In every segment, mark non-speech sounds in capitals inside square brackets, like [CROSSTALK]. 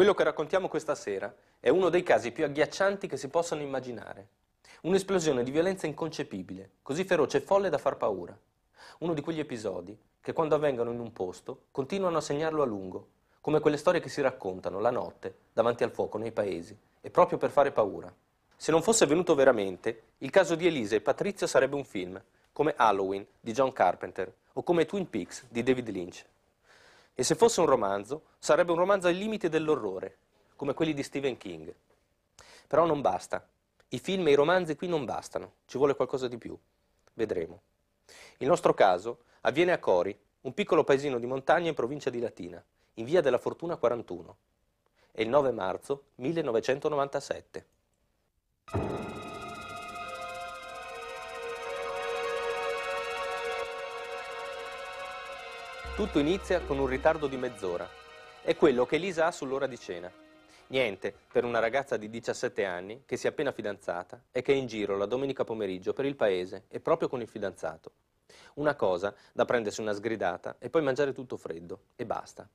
Quello che raccontiamo questa sera è uno dei casi più agghiaccianti che si possano immaginare. Un'esplosione di violenza inconcepibile, così feroce e folle da far paura. Uno di quegli episodi che quando avvengono in un posto continuano a segnarlo a lungo, come quelle storie che si raccontano la notte davanti al fuoco nei paesi, e proprio per fare paura. Se non fosse venuto veramente, il caso di Elisa e Patrizio sarebbe un film, come Halloween di John Carpenter o come Twin Peaks di David Lynch. E se fosse un romanzo, sarebbe un romanzo ai limiti dell'orrore, come quelli di Stephen King. Però non basta. I film e i romanzi qui non bastano, ci vuole qualcosa di più. Vedremo. Il nostro caso avviene a Cori, un piccolo paesino di montagna in provincia di Latina, in via della Fortuna 41. È il 9 marzo 1997. Tutto inizia con un ritardo di mezz'ora. È quello che Elisa ha sull'ora di cena. Niente per una ragazza di 17 anni che si è appena fidanzata e che è in giro la domenica pomeriggio per il paese e proprio con il fidanzato. Una cosa da prendersi una sgridata e poi mangiare tutto freddo e basta.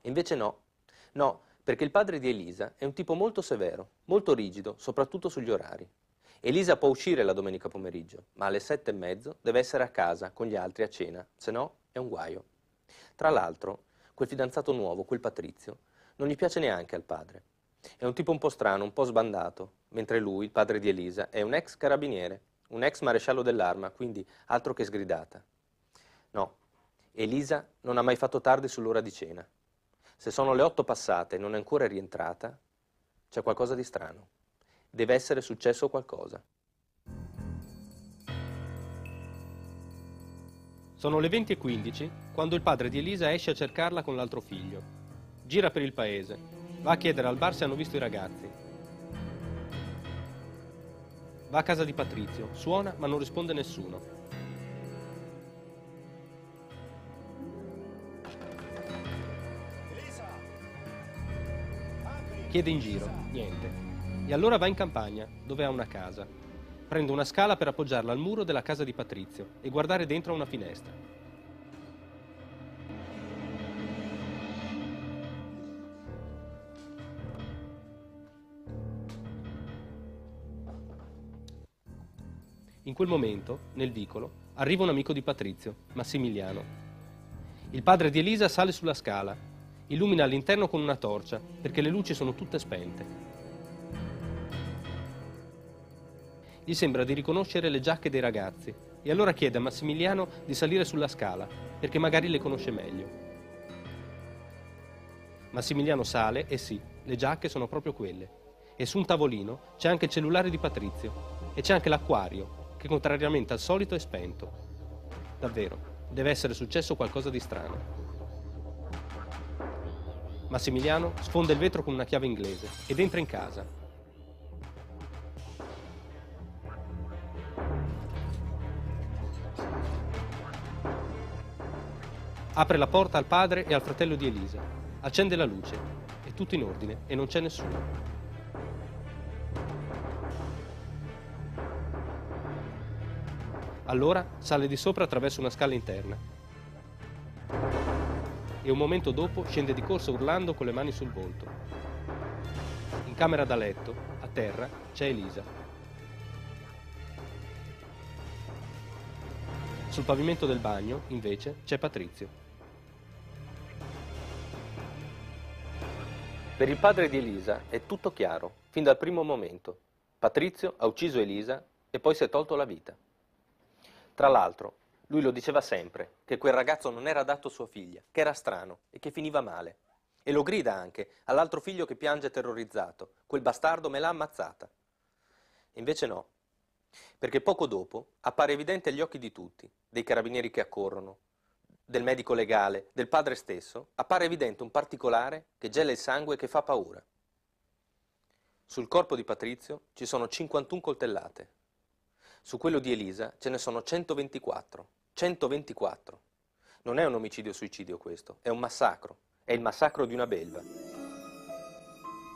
E invece no. No, perché il padre di Elisa è un tipo molto severo, molto rigido, soprattutto sugli orari. Elisa può uscire la domenica pomeriggio, ma alle sette e mezzo deve essere a casa con gli altri a cena, se no è un guaio. Tra l'altro, quel fidanzato nuovo, quel Patrizio, non gli piace neanche al padre. È un tipo un po' strano, un po' sbandato, mentre lui, il padre di Elisa, è un ex carabiniere, un ex maresciallo dell'arma, quindi altro che sgridata. No, Elisa non ha mai fatto tardi sull'ora di cena. Se sono le otto passate e non è ancora rientrata, c'è qualcosa di strano. Deve essere successo qualcosa. Sono le 20.15 quando il padre di Elisa esce a cercarla con l'altro figlio. Gira per il paese, va a chiedere al bar se hanno visto i ragazzi. Va a casa di Patrizio, suona ma non risponde nessuno. Chiede in giro, niente. E allora va in campagna, dove ha una casa. Prende una scala per appoggiarla al muro della casa di Patrizio e guardare dentro a una finestra. In quel momento, nel vicolo, arriva un amico di Patrizio, Massimiliano. Il padre di Elisa sale sulla scala, illumina all'interno con una torcia, perché le luci sono tutte spente. Gli sembra di riconoscere le giacche dei ragazzi e allora chiede a Massimiliano di salire sulla scala, perché magari le conosce meglio. Massimiliano sale e sì, le giacche sono proprio quelle. E su un tavolino c'è anche il cellulare di Patrizio e c'è anche l'acquario che contrariamente al solito è spento. Davvero, deve essere successo qualcosa di strano. Massimiliano sfonda il vetro con una chiave inglese ed entra in casa. Apre la porta al padre e al fratello di Elisa, accende la luce, è tutto in ordine e non c'è nessuno. Allora sale di sopra attraverso una scala interna e un momento dopo scende di corsa urlando con le mani sul volto. In camera da letto, a terra, c'è Elisa. Sul pavimento del bagno, invece, c'è Patrizio. Per il padre di Elisa è tutto chiaro, fin dal primo momento. Patrizio ha ucciso Elisa e poi si è tolto la vita. Tra l'altro, lui lo diceva sempre, che quel ragazzo non era adatto a sua figlia, che era strano e che finiva male. E lo grida anche all'altro figlio che piange terrorizzato, quel bastardo me l'ha ammazzata. Invece no, perché poco dopo appare evidente agli occhi di tutti, dei carabinieri che accorrono, del medico legale, del padre stesso, appare evidente un particolare che gela il sangue e che fa paura. Sul corpo di Patrizio ci sono 51 coltellate, su quello di Elisa ce ne sono 124. 124. Non è un omicidio-suicidio questo, è un massacro. È il massacro di una belva.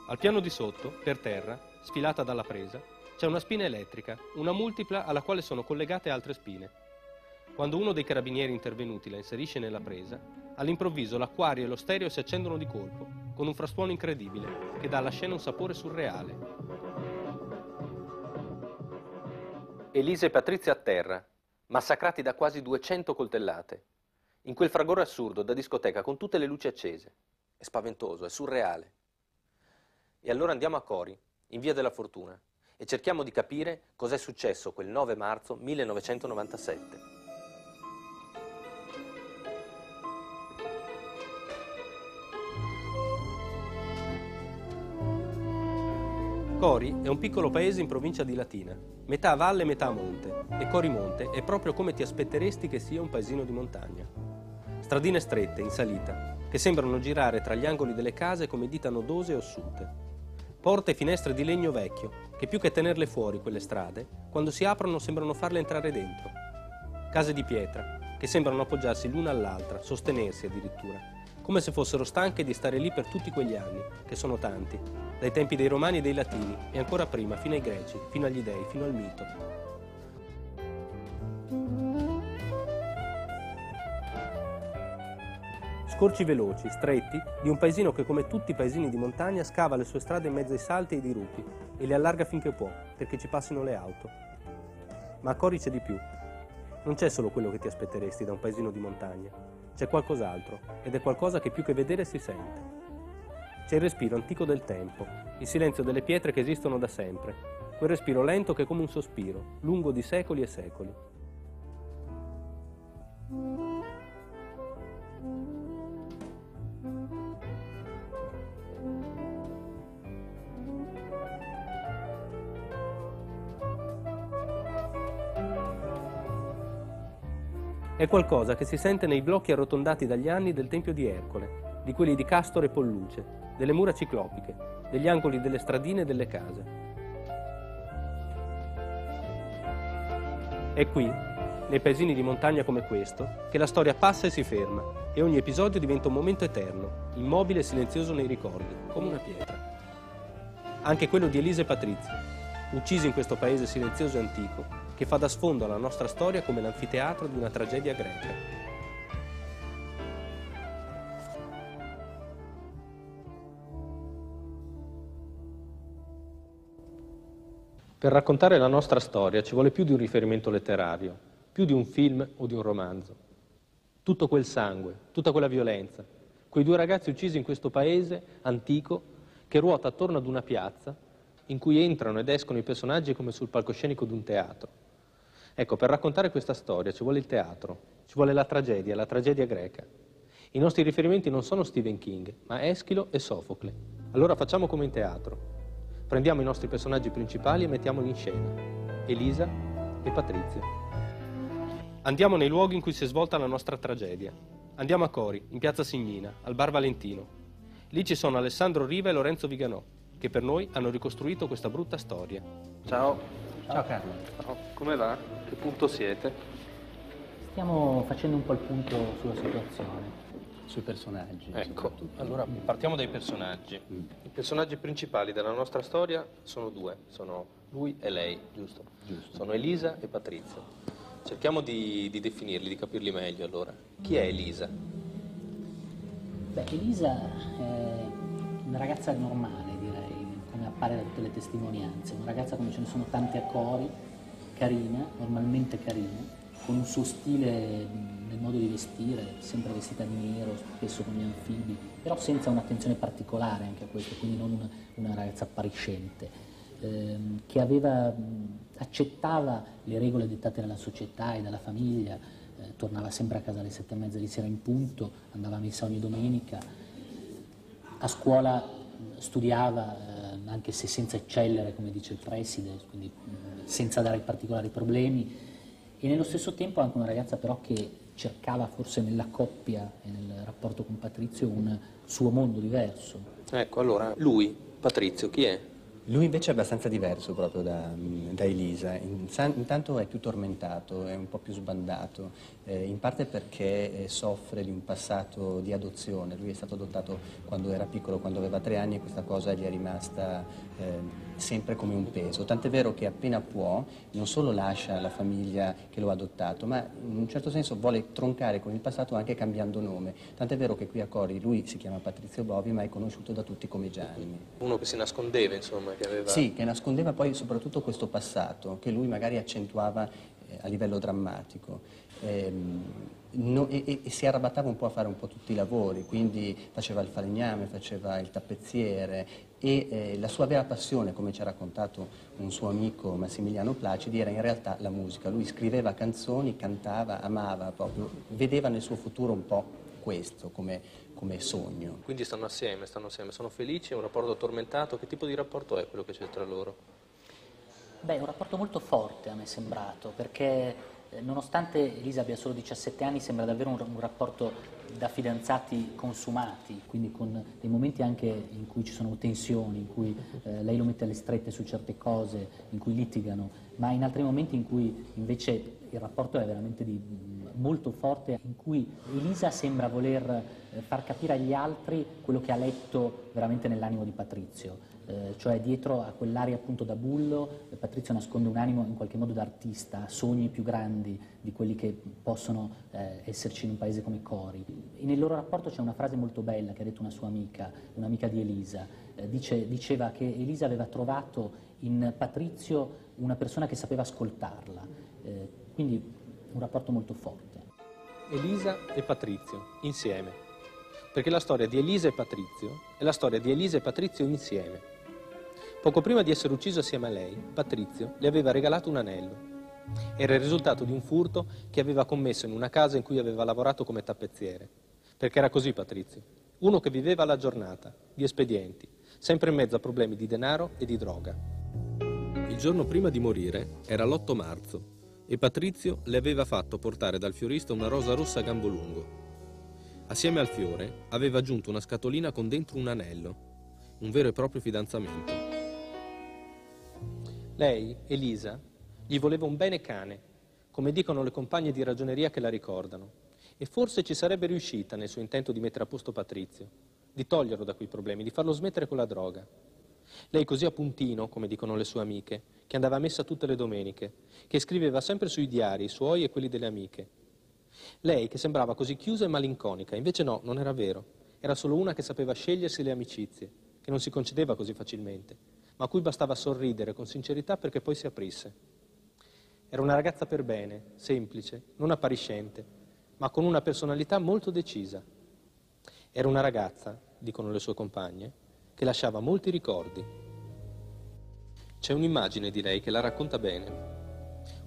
Al piano di sotto, per terra, sfilata dalla presa, c'è una spina elettrica, una multipla alla quale sono collegate altre spine. Quando uno dei carabinieri intervenuti la inserisce nella presa, all'improvviso l'acquario e lo stereo si accendono di colpo, con un frastuono incredibile che dà alla scena un sapore surreale. Elisa e Patrizia a terra, massacrati da quasi 200 coltellate, in quel fragore assurdo da discoteca con tutte le luci accese. È spaventoso, è surreale. E allora andiamo a Cori, in via della Fortuna, e cerchiamo di capire cos'è successo quel 9 marzo 1997. Cori è un piccolo paese in provincia di Latina, metà valle e metà monte, e Corimonte è proprio come ti aspetteresti che sia un paesino di montagna. Stradine strette, in salita, che sembrano girare tra gli angoli delle case come dita nodose e ossute. Porte e finestre di legno vecchio, che più che tenerle fuori quelle strade, quando si aprono sembrano farle entrare dentro. Case di pietra, che sembrano appoggiarsi l'una all'altra, sostenersi addirittura, come se fossero stanche di stare lì per tutti quegli anni, che sono tanti, dai tempi dei Romani e dei Latini, e ancora prima, fino ai Greci, fino agli Dei, fino al mito. Scorci veloci, stretti, di un paesino che come tutti i paesini di montagna scava le sue strade in mezzo ai salti e ai dirupi e le allarga finché può, perché ci passino le auto. Ma a Cori c'è di più. Non c'è solo quello che ti aspetteresti da un paesino di montagna. C'è qualcos'altro, ed è qualcosa che più che vedere si sente. C'è il respiro antico del tempo, il silenzio delle pietre che esistono da sempre, quel respiro lento che è come un sospiro, lungo di secoli e secoli. È qualcosa che si sente nei blocchi arrotondati dagli anni del Tempio di Ercole, di quelli di Castore e Polluce, delle mura ciclopiche, degli angoli delle stradine e delle case. È qui, nei paesini di montagna come questo, che la storia passa e si ferma e ogni episodio diventa un momento eterno, immobile e silenzioso nei ricordi, come una pietra. Anche quello di Elisa e Patrizia, uccisi in questo paese silenzioso e antico, che fa da sfondo alla nostra storia come l'anfiteatro di una tragedia greca. Per raccontare la nostra storia ci vuole più di un riferimento letterario, più di un film o di un romanzo. Tutto quel sangue, tutta quella violenza, quei due ragazzi uccisi in questo paese antico che ruota attorno ad una piazza in cui entrano ed escono i personaggi come sul palcoscenico di un teatro. Ecco, per raccontare questa storia ci vuole il teatro, ci vuole la tragedia, la tragedia greca. I nostri riferimenti non sono Stephen King, ma Eschilo e Sofocle. Allora facciamo come in teatro. Prendiamo i nostri personaggi principali e mettiamoli in scena. Elisa e Patrizia. Andiamo nei luoghi in cui si è svolta la nostra tragedia. Andiamo a Cori, in piazza Signina, al Bar Valentino. Lì ci sono Alessandro Riva e Lorenzo Viganò, che per noi hanno ricostruito questa brutta storia. Ciao. Ciao Carlo. Ciao, come va? Che punto siete? Stiamo facendo un po' il punto sulla situazione, sui personaggi. Ecco, allora partiamo dai personaggi. Mm. I personaggi principali della nostra storia sono due, sono lui e lei, giusto? Giusto. Sono Elisa e Patrizia. Cerchiamo di, di definirli, di capirli meglio allora. Chi è Elisa? Beh, Elisa è una ragazza normale, appare da tutte le testimonianze, una ragazza come ce ne sono tante a Cori, carina, normalmente carina, con un suo stile nel modo di vestire, sempre vestita di nero, spesso con gli anfibi, però senza un'attenzione particolare anche a questo, quindi non una, una ragazza appariscente, ehm, che aveva, accettava le regole dettate dalla società e dalla famiglia, eh, tornava sempre a casa alle sette e mezza di sera in punto, andava a messa ogni domenica, a scuola studiava anche se senza eccellere, come dice il preside, quindi senza dare particolari problemi, e nello stesso tempo anche una ragazza però che cercava forse nella coppia e nel rapporto con Patrizio un suo mondo diverso. Ecco, allora lui, Patrizio, chi è? Lui invece è abbastanza diverso proprio da, da Elisa, intanto è più tormentato, è un po' più sbandato, eh, in parte perché eh, soffre di un passato di adozione, lui è stato adottato quando era piccolo, quando aveva tre anni e questa cosa gli è rimasta eh, sempre come un peso, tant'è vero che appena può non solo lascia la famiglia che lo ha adottato, ma in un certo senso vuole troncare con il passato anche cambiando nome, tant'è vero che qui a Cori lui si chiama Patrizio Bovi ma è conosciuto da tutti come Gianni. Uno che si nascondeva insomma, che aveva... Sì, che nascondeva poi soprattutto questo passato, che lui magari accentuava eh, a livello drammatico. Ehm, no, e, e, si arrabattava un po' a fare un po' tutti i lavori, quindi faceva il falegname, faceva il tappezziere e eh, la sua vera passione, come ci ha raccontato un suo amico Massimiliano Placidi, era in realtà la musica. Lui scriveva canzoni, cantava, amava proprio, vedeva nel suo futuro un po' questo come, come sogno. Quindi stanno assieme, stanno assieme, sono felici, è un rapporto tormentato, che tipo di rapporto è quello che c'è tra loro? Beh, è un rapporto molto forte a me è sembrato, perché eh, nonostante Elisa abbia solo 17 anni sembra davvero un, un, rapporto da fidanzati consumati, quindi con dei momenti anche in cui ci sono tensioni, in cui eh, lei lo mette alle strette su certe cose, in cui litigano, ma in altri momenti in cui invece il rapporto è veramente di, molto forte, in cui Elisa sembra voler eh, far capire agli altri quello che ha letto veramente nell'animo di Patrizio. Eh, cioè dietro a quell'aria appunto da bullo eh, Patrizio nasconde un animo in qualche modo d'artista, sogni più grandi di quelli che possono eh, esserci in un paese come Cori. E nel loro rapporto c'è una frase molto bella che ha detto una sua amica, un'amica di Elisa, eh, dice, diceva che Elisa aveva trovato in Patrizio una persona che sapeva ascoltarla, quindi un rapporto molto forte. Elisa e Patrizio, insieme. Perché la storia di Elisa e Patrizio è la storia di Elisa e Patrizio insieme. Poco prima di essere ucciso assieme a lei, Patrizio le aveva regalato un anello. Era il risultato di un furto che aveva commesso in una casa in cui aveva lavorato come tappezziere. Perché era così Patrizio, uno che viveva alla giornata, di espedienti, sempre in mezzo a problemi di denaro e di droga. Il giorno prima di morire era l'8 marzo e Patrizio le aveva fatto portare dal fiorista una rosa rossa a gambo lungo. Assieme al fiore aveva aggiunto una scatolina con dentro un anello, un vero e proprio fidanzamento. Lei, Elisa, gli voleva un bene cane, come dicono le compagne di ragioneria che la ricordano, e forse ci sarebbe riuscita nel suo intento di mettere a posto Patrizio, di toglierlo da quei problemi, di farlo smettere con la droga. Lei così a puntino, come dicono le sue amiche, che andava a messa tutte le domeniche, che scriveva sempre sui diari, i suoi e quelli delle amiche. Lei che sembrava così chiusa e malinconica, invece no, non era vero. Era solo una che sapeva scegliersi le amicizie, che non si concedeva così facilmente ma a cui bastava sorridere con sincerità perché poi si aprisse. Era una ragazza per bene, semplice, non appariscente, ma con una personalità molto decisa. Era una ragazza, dicono le sue compagne, che lasciava molti ricordi. C'è un'immagine di lei che la racconta bene.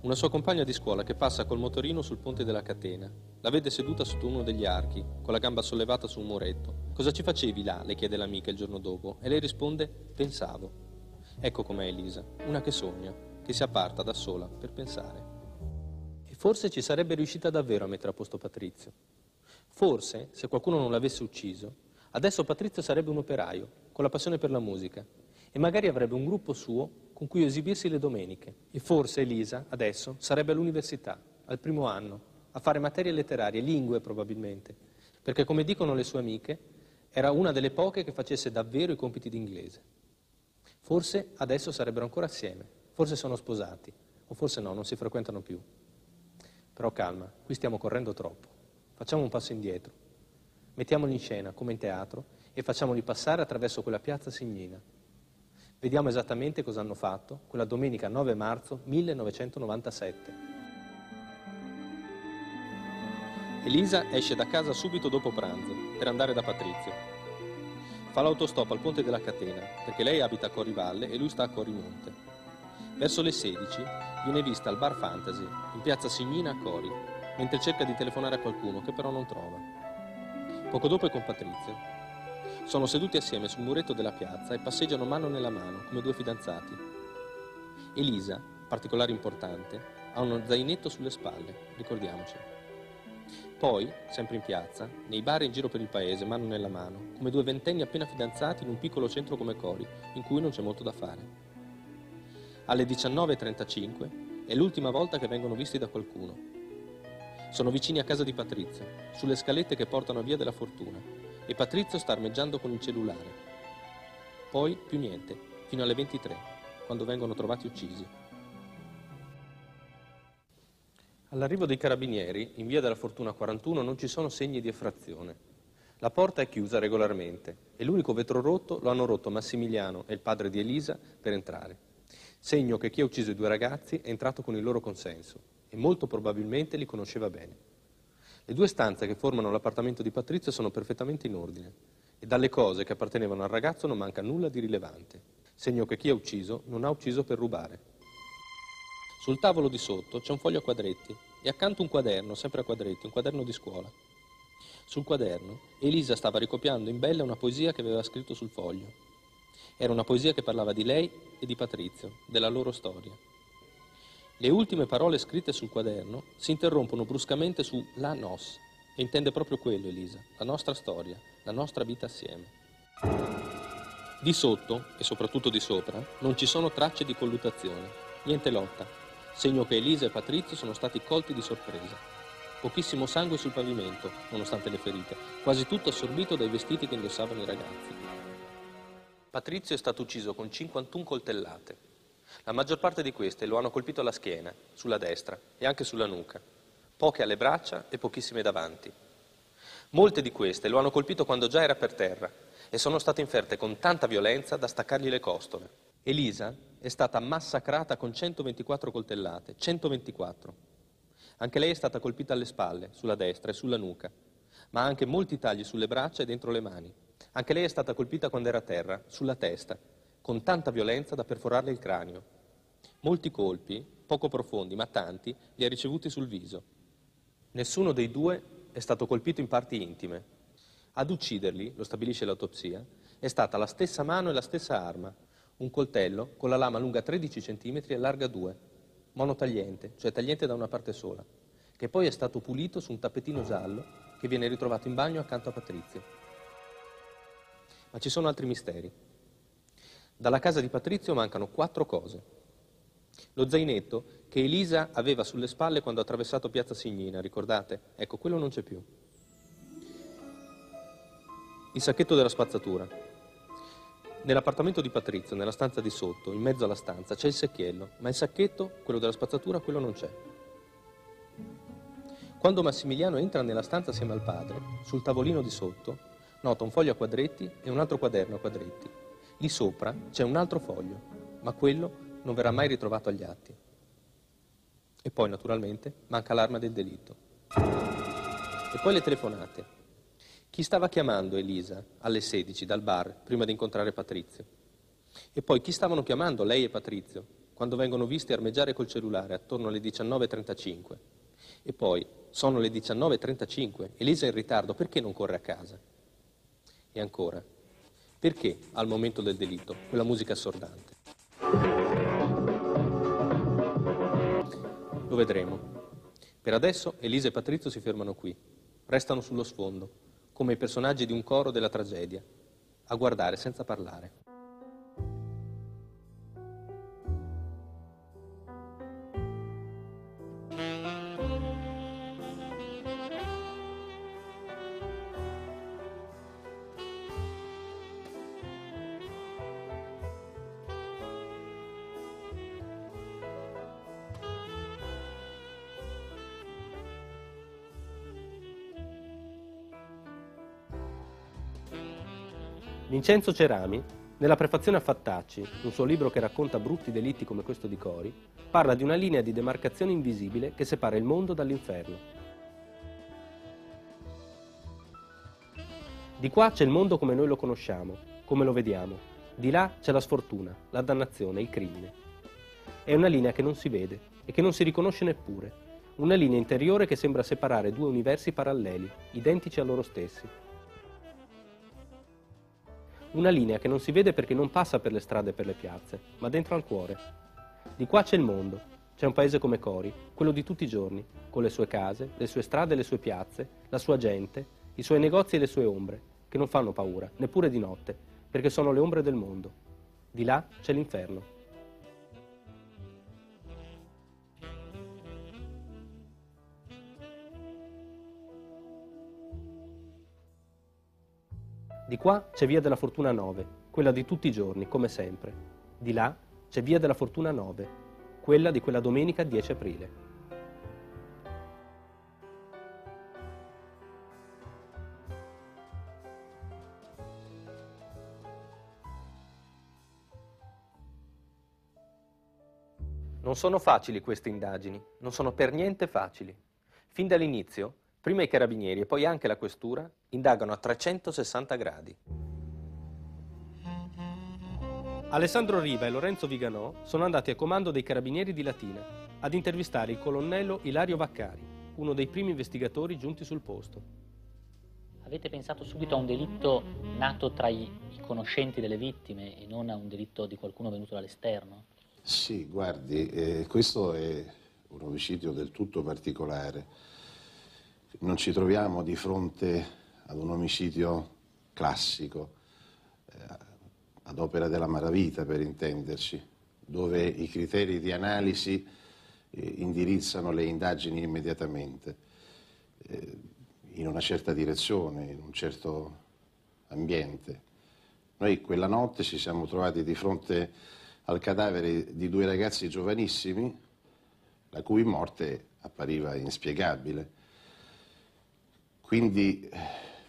Una sua compagna di scuola che passa col motorino sul ponte della catena. La vede seduta sotto uno degli archi, con la gamba sollevata su un muretto. Cosa ci facevi là? le chiede l'amica il giorno dopo. E lei risponde, pensavo. Ecco com'è Elisa, una che sogna, che si apparta da sola per pensare. E forse ci sarebbe riuscita davvero a mettere a posto Patrizio. Forse, se qualcuno non l'avesse ucciso, adesso Patrizio sarebbe un operaio, con la passione per la musica, e magari avrebbe un gruppo suo con cui esibirsi le domeniche. E forse Elisa, adesso, sarebbe all'università, al primo anno, a fare materie letterarie, lingue probabilmente, perché come dicono le sue amiche, era una delle poche che facesse davvero i compiti d'inglese. Forse adesso sarebbero ancora assieme, forse sono sposati, o forse no, non si frequentano più. Però calma, qui stiamo correndo troppo. Facciamo un passo indietro. Mettiamoli in scena, come in teatro, e facciamoli passare attraverso quella piazza Signina. Vediamo esattamente cosa hanno fatto quella domenica 9 marzo 1997. Elisa esce da casa subito dopo pranzo per andare da Patrizio. Fa l'autostop al ponte della catena, perché lei abita a Corivalle e lui sta a Corimonte. Verso le 16 viene vista al bar Fantasy, in piazza Signina a Cori, mentre cerca di telefonare a qualcuno che però non trova. Poco dopo è con Patrizio. Sono seduti assieme sul muretto della piazza e passeggiano mano nella mano come due fidanzati. Elisa, particolare importante, ha uno zainetto sulle spalle, ricordiamoci. poi, sempre in piazza, nei bar in giro per il paese, mano nella mano, come due ventenni appena fidanzati in un piccolo centro come Cori, in cui non c'è molto da fare. Alle 19.35 è l'ultima volta che vengono visti da qualcuno. Sono vicini a casa di Patrizio, sulle scalette che portano Via della Fortuna, e Patrizio sta armeggiando con il cellulare. Poi più niente, fino alle 23, quando vengono trovati uccisi. All'arrivo dei carabinieri, in via della Fortuna 41 non ci sono segni di effrazione. La porta è chiusa regolarmente e l'unico vetro rotto lo hanno rotto Massimiliano e il padre di Elisa per entrare. Segno che chi ha ucciso i due ragazzi è entrato con il loro consenso e molto probabilmente li conosceva bene. Le due stanze che formano l'appartamento di Patrizio sono perfettamente in ordine e dalle cose che appartenevano al ragazzo non manca nulla di rilevante. Segno che chi ha ucciso non ha ucciso per rubare. Sul tavolo di sotto c'è un foglio a quadretti e accanto un quaderno, sempre a quadretti, un quaderno di scuola. Sul quaderno Elisa stava ricopiando in bella una poesia che aveva scritto sul foglio. Era una poesia che parlava di lei e di Patrizio, della loro storia. Le ultime parole scritte sul quaderno si interrompono bruscamente su la nos, e intende proprio quello, Elisa, la nostra storia, la nostra vita assieme. Di sotto, e soprattutto di sopra, non ci sono tracce di colluttazione, niente lotta, segno che Elisa e Patrizio sono stati colti di sorpresa. Pochissimo sangue sul pavimento, nonostante le ferite, quasi tutto assorbito dai vestiti che indossavano i ragazzi. Patrizio è stato ucciso con 51 coltellate. La maggior parte di queste lo hanno colpito alla schiena, sulla destra e anche sulla nuca, poche alle braccia e pochissime davanti. Molte di queste lo hanno colpito quando già era per terra e sono state inferte con tanta violenza da staccargli le costole. Elisa è stata massacrata con 124 coltellate, 124. Anche lei è stata colpita alle spalle, sulla destra e sulla nuca, ma ha anche molti tagli sulle braccia e dentro le mani. Anche lei è stata colpita quando era a terra, sulla testa, con tanta violenza da perforarle il cranio. Molti colpi, poco profondi, ma tanti, li ha ricevuti sul viso. Nessuno dei due è stato colpito in parti intime. Ad ucciderli, lo stabilisce l'autopsia, è stata la stessa mano e la stessa arma, un coltello con la lama lunga 13 cm e larga 2, monotagliente, cioè tagliente da una parte sola, che poi è stato pulito su un tappetino giallo che viene ritrovato in bagno accanto a Patrizio. Ma ci sono altri misteri. Dalla casa di Patrizio mancano quattro cose. Lo zainetto che Elisa aveva sulle spalle quando ha attraversato Piazza Signina, ricordate? Ecco, quello non c'è più. Il sacchetto della spazzatura, Nell'appartamento di Patrizio, nella stanza di sotto, in mezzo alla stanza, c'è il secchiello, ma il sacchetto, quello della spazzatura, quello non c'è. Quando Massimiliano entra nella stanza assieme al padre, sul tavolino di sotto, nota un foglio a quadretti e un altro quaderno a quadretti. Lì sopra c'è un altro foglio, ma quello non verrà mai ritrovato agli atti. E poi, naturalmente, manca l'arma del delitto. E poi le telefonate. Chi stava chiamando Elisa alle 16 dal bar prima di incontrare Patrizio? E poi chi stavano chiamando lei e Patrizio quando vengono visti armeggiare col cellulare attorno alle 19.35? E poi sono le 19.35, Elisa è in ritardo, perché non corre a casa? E ancora, perché al momento del delitto quella musica assordante? Lo vedremo. Per adesso Elisa e Patrizio si fermano qui, restano sullo sfondo come i personaggi di un coro della tragedia, a guardare senza parlare. Vincenzo Cerami, nella prefazione a Fattacci, un suo libro che racconta brutti delitti come questo di Cori, parla di una linea di demarcazione invisibile che separa il mondo dall'inferno. Di qua c'è il mondo come noi lo conosciamo, come lo vediamo. Di là c'è la sfortuna, la dannazione, il crimine. È una linea che non si vede e che non si riconosce neppure. Una linea interiore che sembra separare due universi paralleli, identici a loro stessi, una linea che non si vede perché non passa per le strade e per le piazze, ma dentro al cuore. Di qua c'è il mondo, c'è un paese come Cori, quello di tutti i giorni, con le sue case, le sue strade e le sue piazze, la sua gente, i suoi negozi e le sue ombre, che non fanno paura, neppure di notte, perché sono le ombre del mondo. Di là c'è l'inferno. Di qua c'è Via della Fortuna 9, quella di tutti i giorni, come sempre. Di là c'è Via della Fortuna 9, quella di quella domenica 10 aprile. Non sono facili queste indagini, non sono per niente facili. Fin dall'inizio, prima i carabinieri e poi anche la questura indagano a 360 gradi. Alessandro Riva e Lorenzo Viganò sono andati a comando dei carabinieri di Latina ad intervistare il colonnello Ilario Vaccari, uno dei primi investigatori giunti sul posto. Avete pensato subito a un delitto nato tra i, conoscenti delle vittime e non a un delitto di qualcuno venuto dall'esterno? Sì, guardi, eh, questo è un omicidio del tutto particolare. Non ci troviamo di fronte ad un omicidio classico. Eh, ad opera della malavita per intenderci, dove i criteri di analisi eh, indirizzano le indagini immediatamente eh, in una certa direzione, in un certo ambiente. Noi quella notte ci siamo trovati di fronte al cadavere di due ragazzi giovanissimi, la cui morte appariva inspiegabile. Quindi,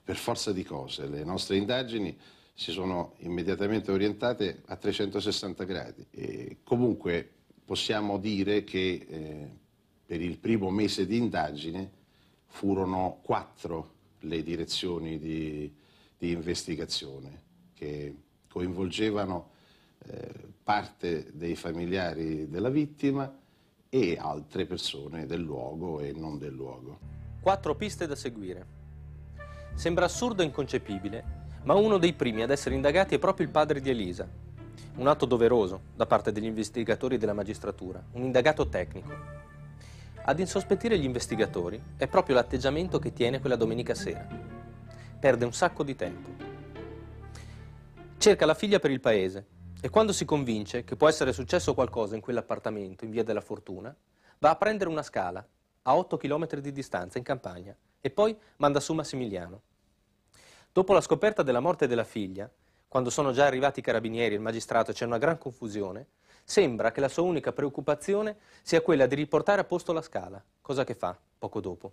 per forza di cose, le nostre indagini si sono immediatamente orientate a 360 gradi. E comunque possiamo dire che eh, per il primo mese di indagine furono quattro le direzioni di, di investigazione che coinvolgevano eh, parte dei familiari della vittima e altre persone del luogo e non del luogo. Quattro piste da seguire. Sembra assurdo e inconcepibile, ma uno dei primi ad essere indagati è proprio il padre di Elisa. Un atto doveroso da parte degli investigatori della magistratura, un indagato tecnico. Ad insospettire gli investigatori è proprio l'atteggiamento che tiene quella domenica sera. Perde un sacco di tempo. Cerca la figlia per il paese e quando si convince che può essere successo qualcosa in quell'appartamento in via della Fortuna, va a prendere una scala a 8 km di distanza in campagna e poi manda su Massimiliano. Dopo la scoperta della morte della figlia, quando sono già arrivati i carabinieri e il magistrato e c'è una gran confusione, sembra che la sua unica preoccupazione sia quella di riportare a posto la scala, cosa che fa poco dopo.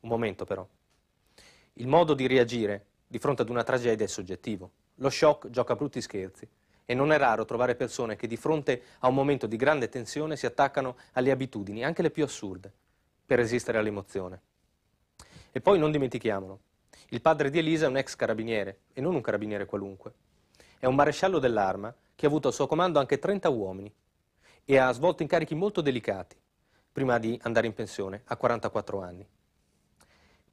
Un momento però. Il modo di reagire di fronte ad una tragedia è soggettivo. Lo shock gioca brutti scherzi e non è raro trovare persone che di fronte a un momento di grande tensione si attaccano alle abitudini, anche le più assurde, per resistere all'emozione. E poi non dimentichiamolo, il padre di Elisa è un ex carabiniere, e non un carabiniere qualunque. È un maresciallo dell'arma che ha avuto a suo comando anche 30 uomini e ha svolto incarichi molto delicati prima di andare in pensione a 44 anni.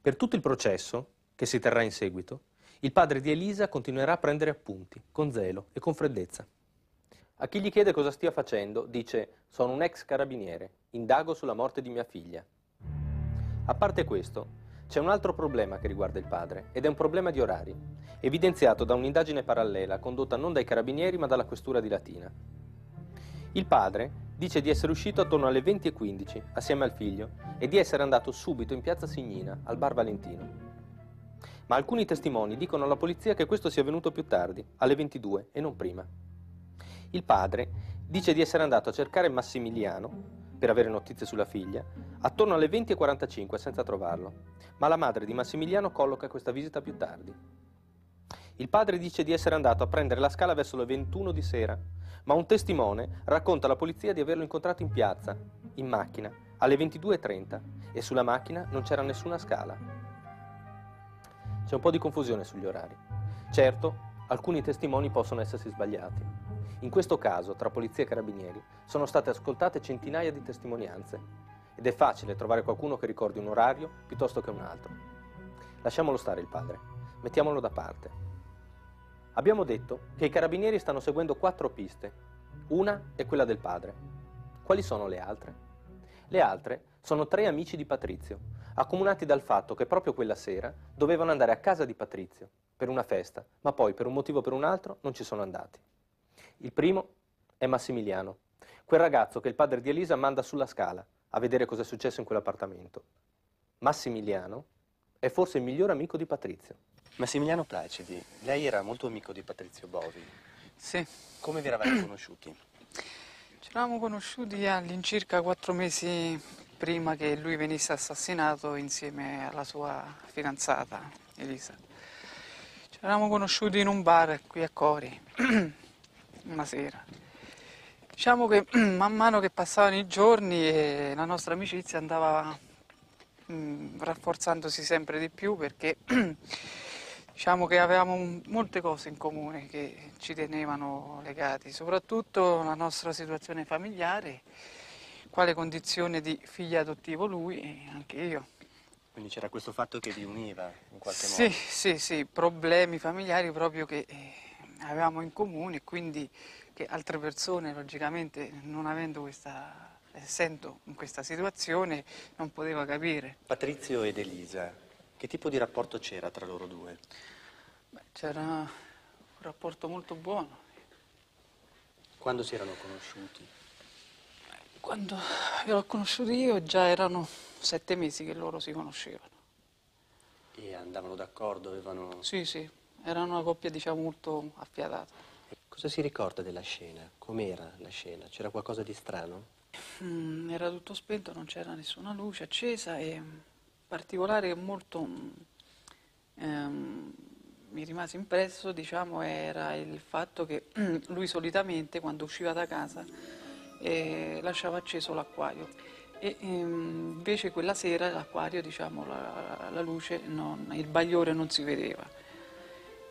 Per tutto il processo, che si terrà in seguito, il padre di Elisa continuerà a prendere appunti, con zelo e con freddezza. A chi gli chiede cosa stia facendo, dice sono un ex carabiniere, indago sulla morte di mia figlia. A parte questo, c'è un altro problema che riguarda il padre, ed è un problema di orari, evidenziato da un'indagine parallela condotta non dai carabinieri ma dalla questura di Latina. Il padre dice di essere uscito attorno alle 20.15 assieme al figlio e di essere andato subito in piazza Signina, al bar Valentino. Ma alcuni testimoni dicono alla polizia che questo sia avvenuto più tardi, alle 22 e non prima. Il padre dice di essere andato a cercare Massimiliano per avere notizie sulla figlia, attorno alle 20.45 senza trovarlo, ma la madre di Massimiliano colloca questa visita più tardi. Il padre dice di essere andato a prendere la scala verso le 21 di sera, ma un testimone racconta alla polizia di averlo incontrato in piazza, in macchina, alle 22.30 e sulla macchina non c'era nessuna scala. C'è un po' di confusione sugli orari. Certo, alcuni testimoni possono essersi sbagliati. In questo caso, tra polizia e carabinieri, sono state ascoltate centinaia di testimonianze ed è facile trovare qualcuno che ricordi un orario piuttosto che un altro. Lasciamolo stare il padre, mettiamolo da parte. Abbiamo detto che i carabinieri stanno seguendo quattro piste. Una è quella del padre. Quali sono le altre? Le altre sono tre amici di Patrizio, accomunati dal fatto che proprio quella sera dovevano andare a casa di Patrizio per una festa, ma poi per un motivo o per un altro non ci sono andati. Il primo è Massimiliano, quel ragazzo che il padre di Elisa manda sulla scala a vedere cosa è successo in quell'appartamento. Massimiliano è forse il miglior amico di Patrizio. Massimiliano Placidi, lei era molto amico di Patrizio Bovi. Sì, Come vi eravate conosciuti? ci eravamo conosciuti all'incirca quattro mesi prima che lui venisse assassinato insieme alla sua fidanzata Elisa. Ci eravamo conosciuti in un bar qui a Cori, [CLEARS THROAT] una sera. Diciamo che [CLEARS THROAT] man mano che passavano i giorni eh, la nostra amicizia andava mm, rafforzandosi sempre di più perché [CLEARS THROAT] diciamo che avevamo un- molte cose in comune che ci tenevano legati, soprattutto la nostra situazione familiare, quale condizione di figlio adottivo lui e anche io. Quindi c'era questo fatto che vi univa in qualche Sì, modo. sì, sì, problemi familiari proprio che eh, avevamo in comune quindi che altre persone logicamente non avendo questa, essendo in questa situazione non poteva capire. Patrizio ed Elisa, che tipo di rapporto c'era tra loro due? Beh, c'era un rapporto molto buono. Quando si erano conosciuti? Quando li ho conosciuti io già erano sette mesi che loro si conoscevano. E andavano d'accordo, avevano... Sì, sì, erano una coppia diciamo molto affiatata. Cosa si ricorda della scena? Com'era la scena? C'era qualcosa di strano? Mm, era tutto spento, non c'era nessuna luce accesa e mm, particolare che molto mm, ehm, mi rimase impresso, diciamo, era il fatto che [CLEARS THROAT] lui solitamente quando usciva da casa eh, lasciava acceso l'acquario e ehm, invece quella sera l'acquario, diciamo, la, la luce, non- il bagliore non si vedeva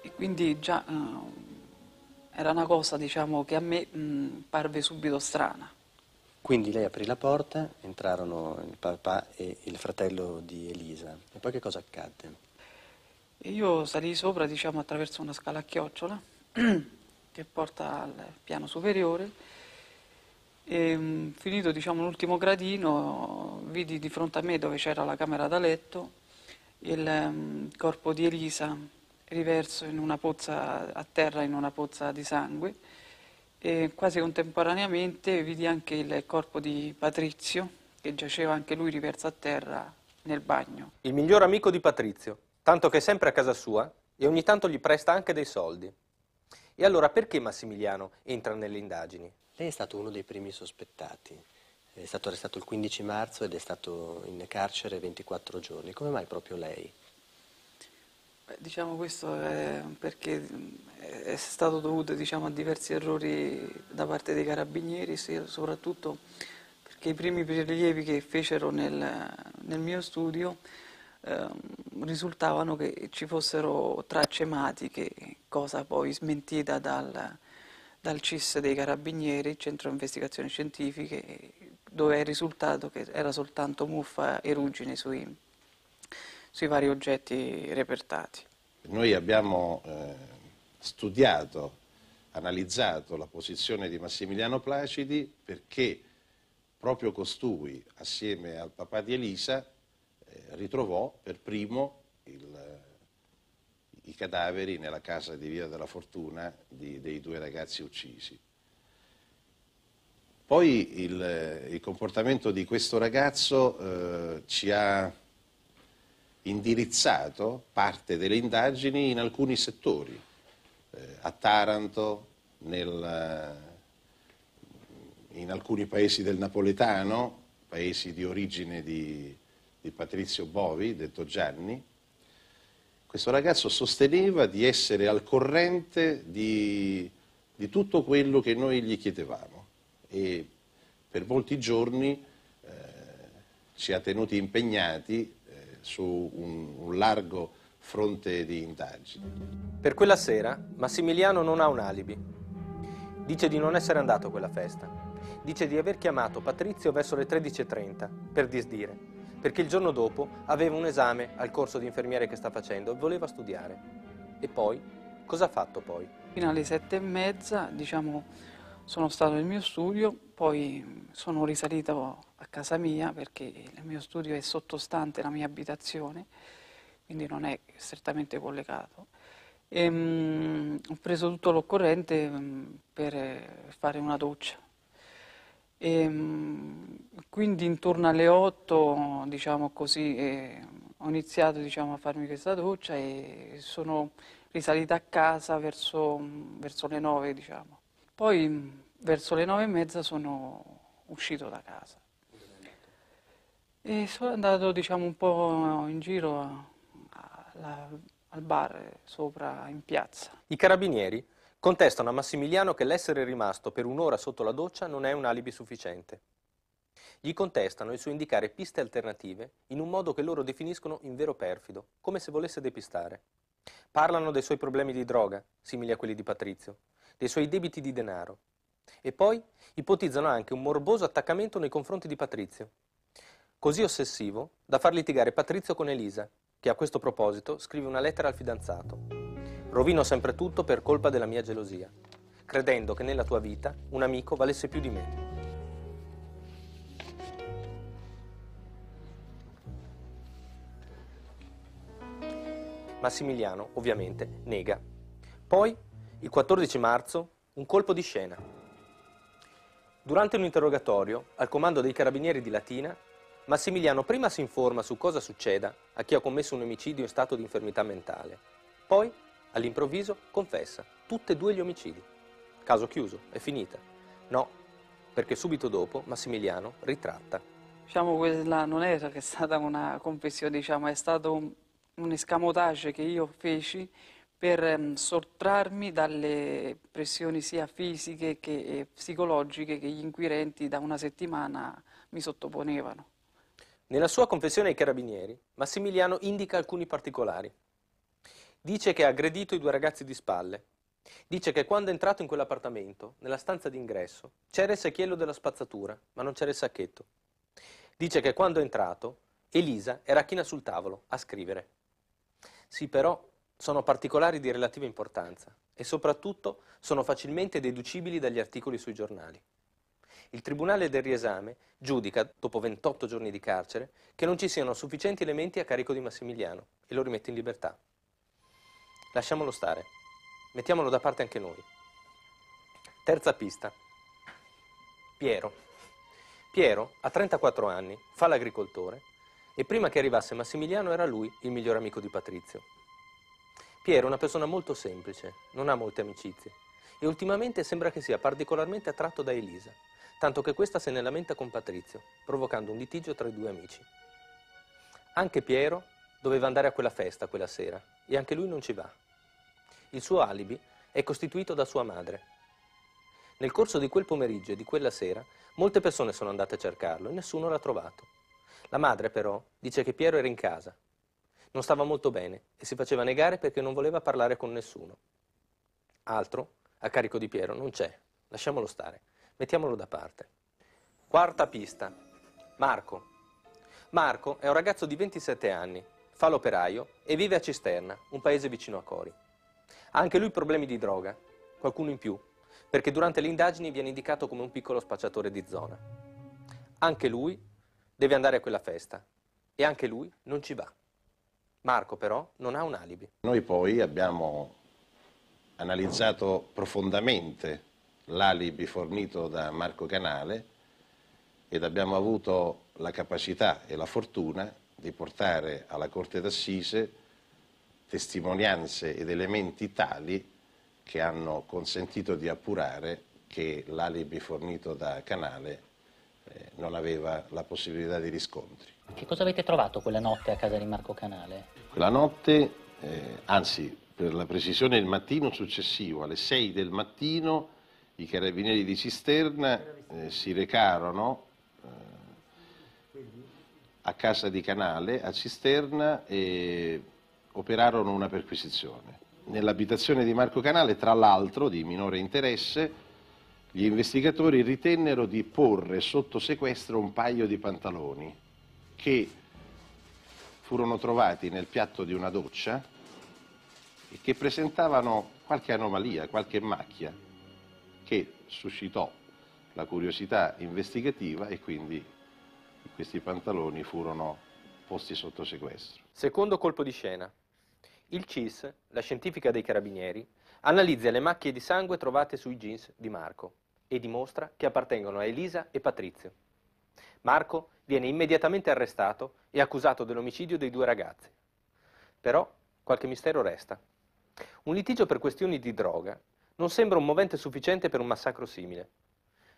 e quindi già eh, era una cosa, diciamo, che a me mm, parve subito strana. Quindi lei aprì la porta, entrarono il papà e il fratello di Elisa. E poi che cosa accadde? Io salì sopra, diciamo, attraverso una scala a chiocciola [CLEARS THROAT] che porta al piano superiore e mm, finito, diciamo, l'ultimo gradino vidi di fronte a me dove c'era la camera da letto il mm, corpo di Elisa riverso in una pozza a terra in una pozza di sangue e quasi contemporaneamente vidi anche il corpo di Patrizio che giaceva anche lui riverso a terra nel bagno. Il miglior amico di Patrizio, tanto che è sempre a casa sua e ogni tanto gli presta anche dei soldi. E allora perché Massimiliano entra nelle indagini? Lei è stato uno dei primi sospettati. È stato arrestato il 15 marzo ed è stato in carcere 24 giorni. Come mai proprio lei? Diciamo questo è perché mh, è stato dovuto diciamo, a diversi errori da parte dei carabinieri, soprattutto perché i primi prelievi che fecero nel, nel mio studio ehm, risultavano che ci fossero tracce ematiche, cosa poi smentita dal, dal CIS dei carabinieri, Centro Investigazioni Scientifiche, dove è risultato che era soltanto muffa e ruggine sui, sui vari oggetti repertati. Noi abbiamo eh, studiato, analizzato la posizione di Massimiliano Placidi perché proprio costui, assieme al papà di Elisa, eh, ritrovò per primo il- i cadaveri nella casa di Via della Fortuna di- dei due ragazzi uccisi. Poi il, il comportamento di questo ragazzo eh, ci ha indirizzato parte delle indagini in alcuni settori, eh, a Taranto, nel, eh, in alcuni paesi del napoletano, paesi di origine di, di Patrizio Bovi, detto Gianni. Questo ragazzo sosteneva di essere al corrente di, di tutto quello che noi gli chiedevamo e per molti giorni eh, ci ha tenuti impegnati su un, un largo fronte di indagini. Per quella sera Massimiliano non ha un alibi. Dice di non essere andato a quella festa. Dice di aver chiamato Patrizio verso le 13.30 per disdire, perché il giorno dopo aveva un esame al corso di infermiere che sta facendo e voleva studiare. E poi? Cosa ha fatto poi? Fino alle sette e mezza, diciamo, sono stato nel mio studio poi sono risalita a casa mia perché il mio studio è sottostante la mia abitazione, quindi non è strettamente collegato. E, um, ho preso tutto l'occorrente um, per fare una doccia. E, um, quindi intorno alle 8, diciamo così, eh, ho iniziato diciamo, a farmi questa doccia e sono risalita a casa verso, verso le 9, diciamo. Poi verso le 9 e mezza sono uscito da casa. E sono andato diciamo, un po' in giro a, a, al bar sopra in piazza. I carabinieri contestano a Massimiliano che l'essere rimasto per un'ora sotto la doccia non è un alibi sufficiente. Gli contestano il suo indicare piste alternative in un modo che loro definiscono in vero perfido, come se volesse depistare. Parlano dei suoi problemi di droga, simili a quelli di Patrizio, dei suoi debiti di denaro. E poi ipotizzano anche un morboso attaccamento nei confronti di Patrizio. Così ossessivo da far litigare Patrizio con Elisa, che a questo proposito scrive una lettera al fidanzato. Rovino sempre tutto per colpa della mia gelosia, credendo che nella tua vita un amico valesse più di me. Massimiliano, ovviamente, nega. Poi, il 14 marzo, un colpo di scena. Durante un interrogatorio al comando dei carabinieri di Latina, Massimiliano prima si informa su cosa succeda a chi ha commesso un omicidio in stato di infermità mentale. Poi, all'improvviso, confessa tutti e due gli omicidi. Caso chiuso, è finita. No, perché subito dopo Massimiliano ritratta. Diciamo quella non è stata una confessione, diciamo, è stato un un escamotage che io feci per um, sottrarmi dalle pressioni sia fisiche che psicologiche che gli inquirenti da una settimana mi sottoponevano. Nella sua confessione ai carabinieri, Massimiliano indica alcuni particolari. Dice che ha aggredito i due ragazzi di spalle. Dice che quando è entrato in quell'appartamento, nella stanza d'ingresso, c'era il secchiello della spazzatura, ma non c'era il sacchetto. Dice che quando è entrato, Elisa era china sul tavolo, a scrivere. Sì, però sono particolari di relativa importanza e soprattutto sono facilmente deducibili dagli articoli sui giornali. Il Tribunale del riesame giudica, dopo 28 giorni di carcere, che non ci siano sufficienti elementi a carico di Massimiliano e lo rimette in libertà. Lasciamolo stare, mettiamolo da parte anche noi. Terza pista. Piero. Piero ha 34 anni, fa l'agricoltore e prima che arrivasse Massimiliano era lui il miglior amico di Patrizio. Piero è una persona molto semplice, non ha molte amicizie e ultimamente sembra che sia particolarmente attratto da Elisa, tanto che questa se ne lamenta con Patrizio, provocando un litigio tra i due amici. Anche Piero doveva andare a quella festa quella sera e anche lui non ci va. Il suo alibi è costituito da sua madre. Nel corso di quel pomeriggio e di quella sera molte persone sono andate a cercarlo e nessuno l'ha trovato. La madre però dice che Piero era in casa. Non stava molto bene e si faceva negare perché non voleva parlare con nessuno. Altro a carico di Piero non c'è. Lasciamolo stare. Mettiamolo da parte. Quarta pista. Marco. Marco è un ragazzo di 27 anni, fa l'operaio e vive a Cisterna, un paese vicino a Cori. Ha anche lui problemi di droga, qualcuno in più, perché durante le indagini viene indicato come un piccolo spacciatore di zona. Anche lui deve andare a quella festa e anche lui non ci va. Marco però non ha un alibi. Noi poi abbiamo analizzato profondamente l'alibi fornito da Marco Canale ed abbiamo avuto la capacità e la fortuna di portare alla Corte d'Assise testimonianze ed elementi tali che hanno consentito di appurare che l'alibi fornito da Canale eh, non aveva la possibilità di riscontri. Che cosa avete trovato quella notte a casa di Marco Canale? Quella notte, eh, anzi per la precisione il mattino successivo, alle 6 del mattino, i carabinieri di Cisterna eh, si recarono eh, a casa di Canale, a Cisterna, e operarono una perquisizione. Nell'abitazione di Marco Canale, tra l'altro, di minore interesse, gli investigatori ritennero di porre sotto sequestro un paio di pantaloni che furono trovati nel piatto di una doccia e che presentavano qualche anomalia, qualche macchia che suscitò la curiosità investigativa e quindi questi pantaloni furono posti sotto sequestro. Secondo colpo di scena. Il CIS, la scientifica dei carabinieri, analizza le macchie di sangue trovate sui jeans di Marco e dimostra che appartengono a Elisa e Patrizio. Marco viene immediatamente arrestato e accusato dell'omicidio dei due ragazzi. Però qualche mistero resta. Un litigio per questioni di droga non sembra un movente sufficiente per un massacro simile.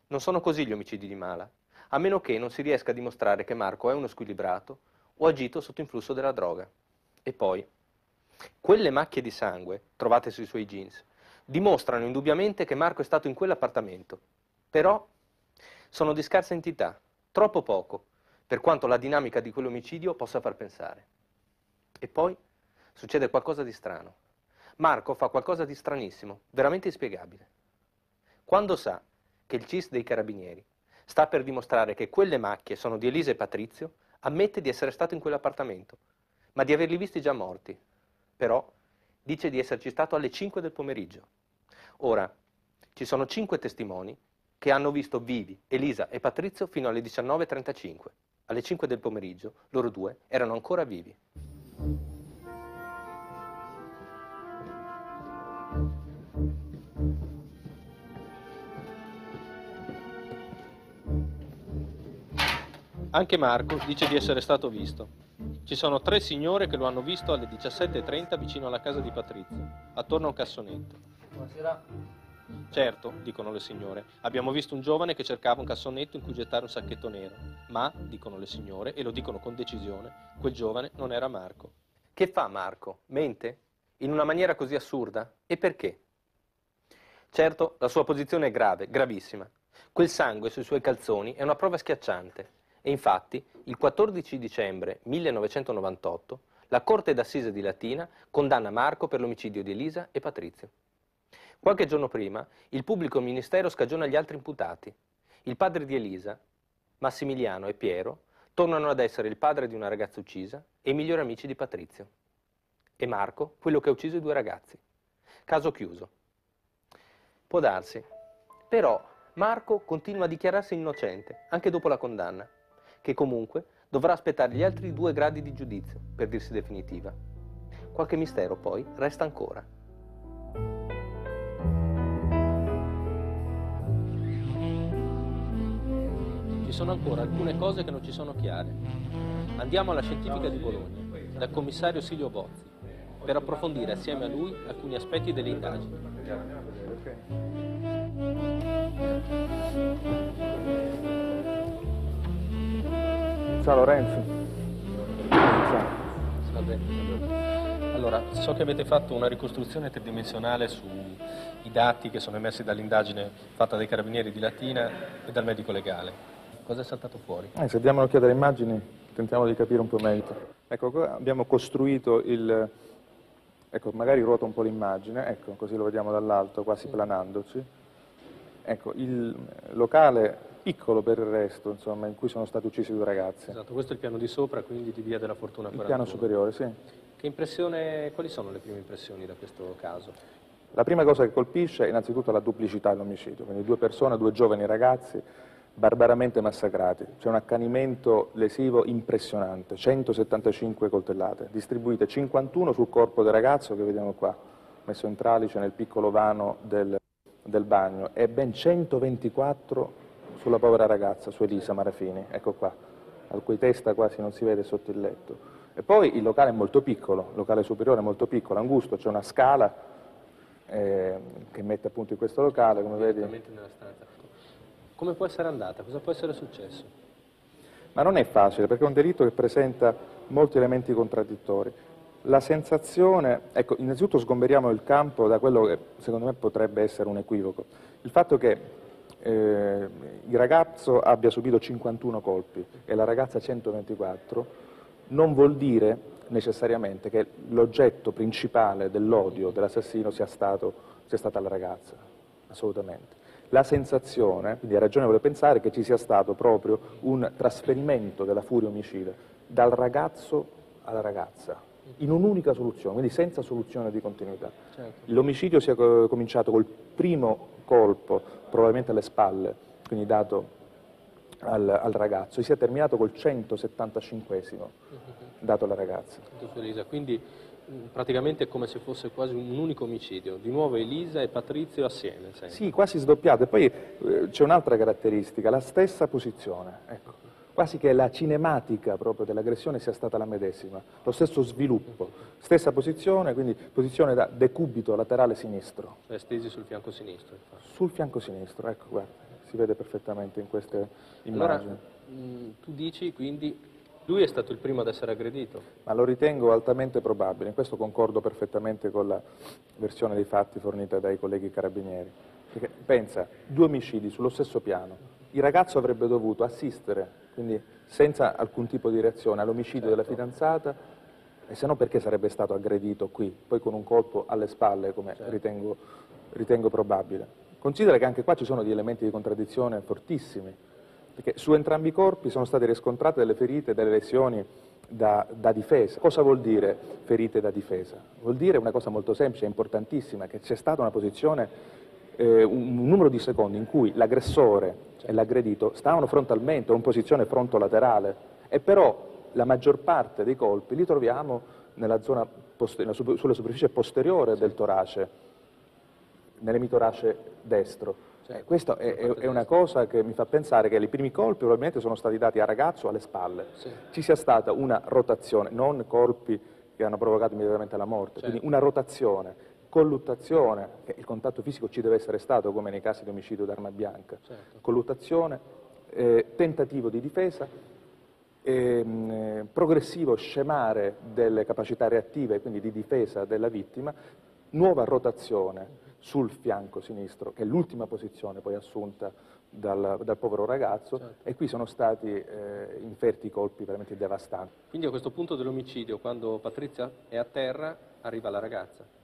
Non sono così gli omicidi di Mala, a meno che non si riesca a dimostrare che Marco è uno squilibrato o agito sotto influsso della droga. E poi, quelle macchie di sangue trovate sui suoi jeans dimostrano indubbiamente che Marco è stato in quell'appartamento, però sono di scarsa entità, troppo poco, per quanto la dinamica di quell'omicidio possa far pensare. E poi succede qualcosa di strano. Marco fa qualcosa di stranissimo, veramente inspiegabile. Quando sa che il CIS dei carabinieri sta per dimostrare che quelle macchie sono di Elisa e Patrizio, ammette di essere stato in quell'appartamento, ma di averli visti già morti. Però dice di esserci stato alle 5 del pomeriggio. Ora, ci sono cinque testimoni che hanno visto vivi Elisa e Patrizio fino alle 19.35. Alle 5 del pomeriggio loro due erano ancora vivi. Anche Marco dice di essere stato visto. Ci sono tre signore che lo hanno visto alle 17.30 vicino alla casa di Patrizio, attorno a un cassonetto. Buonasera. Certo, dicono le signore, abbiamo visto un giovane che cercava un cassonetto in cui gettare un sacchetto nero, ma, dicono le signore, e lo dicono con decisione, quel giovane non era Marco. Che fa Marco? Mente? In una maniera così assurda? E perché? Certo, la sua posizione è grave, gravissima. Quel sangue sui suoi calzoni è una prova schiacciante. E infatti, il 14 dicembre 1998, la Corte d'Assise di Latina condanna Marco per l'omicidio di Elisa e Patrizio. Qualche giorno prima, il pubblico ministero scagiona gli altri imputati. Il padre di Elisa, Massimiliano e Piero tornano ad essere il padre di una ragazza uccisa e i migliori amici di Patrizio. E Marco, quello che ha ucciso i due ragazzi. Caso chiuso. Può darsi. Però Marco continua a dichiararsi innocente, anche dopo la condanna che comunque dovrà aspettare gli altri due gradi di giudizio per dirsi definitiva. Qualche mistero poi resta ancora. Ci sono ancora alcune cose che non ci sono chiare. Andiamo alla scientifica di Bologna, dal commissario Silvio Bozzi, per approfondire assieme a lui alcuni aspetti delle indagini. Ciao Lorenzo. Ciao. Salve. Allora, so che avete fatto una ricostruzione tridimensionale sui dati che sono emersi dall'indagine fatta dai carabinieri di Latina e dal medico legale. Cosa è saltato fuori? Eh, se diamo un'occhiata alle immagini, tentiamo di capire un po' meglio. Ecco, qua abbiamo costruito il... Ecco, magari ruota un po' l'immagine, ecco, così lo vediamo dall'alto, quasi planandoci. Ecco, il locale piccolo per il resto, insomma, in cui sono stati uccisi due ragazzi. Esatto, questo è il piano di sopra, quindi di Via della Fortuna Il 41. piano superiore, sì. Che impressione, quali sono le prime impressioni da questo caso? La prima cosa che colpisce è innanzitutto la duplicità dell'omicidio, quindi due persone, due giovani ragazzi barbaramente massacrati. C'è un accanimento lesivo impressionante, 175 coltellate, distribuite 51 sul corpo del ragazzo che vediamo qua, messo in tralice nel piccolo vano del, del bagno, e ben 124 sulla povera ragazza, su Elisa Marafini, ecco qua, al cui testa quasi non si vede sotto il letto. E poi il locale è molto piccolo, il locale superiore è molto piccolo, angusto, c'è una scala eh, che mette appunto in questo locale, come vedi. Nella stanza. Come può essere andata? Cosa può essere successo? Ma non è facile perché è un delitto che presenta molti elementi contraddittori. La sensazione, ecco, innanzitutto sgomberiamo il campo da quello che secondo me potrebbe essere un equivoco. Il fatto che eh, il ragazzo abbia subito 51 colpi e la ragazza 124 non vuol dire necessariamente che l'oggetto principale dell'odio dell'assassino sia, sia stata la ragazza, assolutamente. La sensazione, quindi è ragionevole pensare che ci sia stato proprio un trasferimento della furia omicida dal ragazzo alla ragazza, in un'unica soluzione, quindi senza soluzione di continuità. Certo. L'omicidio sia co- cominciato col primo colpo, probabilmente alle spalle, quindi dato al, al ragazzo, e sia terminato col 175esimo dato alla ragazza. Quindi praticamente è come se fosse quasi un unico omicidio, di nuovo Elisa e Patrizio assieme. sempre. Sì, quasi sdoppiato. E poi eh, c'è un'altra caratteristica, la stessa posizione. Ecco. Quasi che la cinematica proprio dell'aggressione sia stata la medesima, lo stesso sviluppo, stessa posizione, quindi posizione da decubito laterale sinistro, Cioè stesi sul fianco sinistro. infatti. sul fianco sinistro, ecco guarda, si vede perfettamente in queste Allora, immagini. mh, tu dici quindi lui è stato il primo ad essere aggredito? Ma lo ritengo altamente probabile, in questo concordo perfettamente con la versione dei fatti fornita dai colleghi carabinieri. Perché pensa, due omicidi sullo stesso piano, il ragazzo avrebbe dovuto assistere, quindi senza alcun tipo di reazione, all'omicidio della fidanzata, e se no perché sarebbe stato aggredito qui, poi con un colpo alle spalle, come ritengo, ritengo probabile. Considera che anche qua ci sono degli elementi di contraddizione fortissimi, perché su entrambi i corpi sono state riscontrate delle ferite, delle lesioni da, da difesa. Cosa vuol dire ferite da difesa? Vuol dire una cosa molto semplice, importantissima, che c'è stata una posizione, eh, un, un numero di secondi in cui l'aggressore e l'aggredito stavano frontalmente o in posizione frontolaterale. E però la maggior parte dei colpi li troviamo nella zona poste- nella super- sulla superficie posteriore del torace, nell'emitorace destro. Eh, questa è, è- è una cosa che mi fa pensare che i primi colpi probabilmente sono stati dati a ragazzo alle spalle, ci sia stata una rotazione, non colpi che hanno provocato immediatamente la morte, quindi una rotazione, colluttazione, il contatto fisico ci deve essere stato come nei casi di omicidio d'arma bianca, colluttazione, eh, tentativo di difesa, ehm, eh, progressivo scemare delle capacità reattive, quindi di difesa della vittima, nuova rotazione sul fianco sinistro, che è l'ultima posizione poi assunta dal, dal povero ragazzo, e qui sono stati eh, inferti colpi veramente devastanti. Quindi a questo punto dell'omicidio, quando Patrizia è a terra, arriva la ragazza.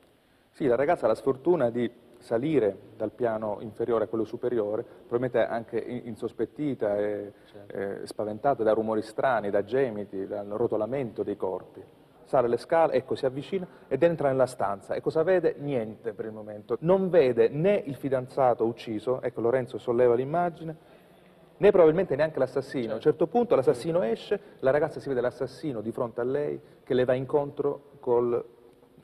Sì, la ragazza ha la sfortuna di salire dal piano inferiore a quello superiore, probabilmente anche in- insospettita e eh, spaventata da rumori strani, da gemiti, dal rotolamento dei corpi. Sale le scale, ecco, si avvicina ed entra nella stanza. E cosa vede? Niente per il momento. Non vede né il fidanzato ucciso, ecco Lorenzo solleva l'immagine, né probabilmente neanche l'assassino. A un certo punto l'assassino esce, la ragazza si vede l'assassino di fronte a lei che le va incontro col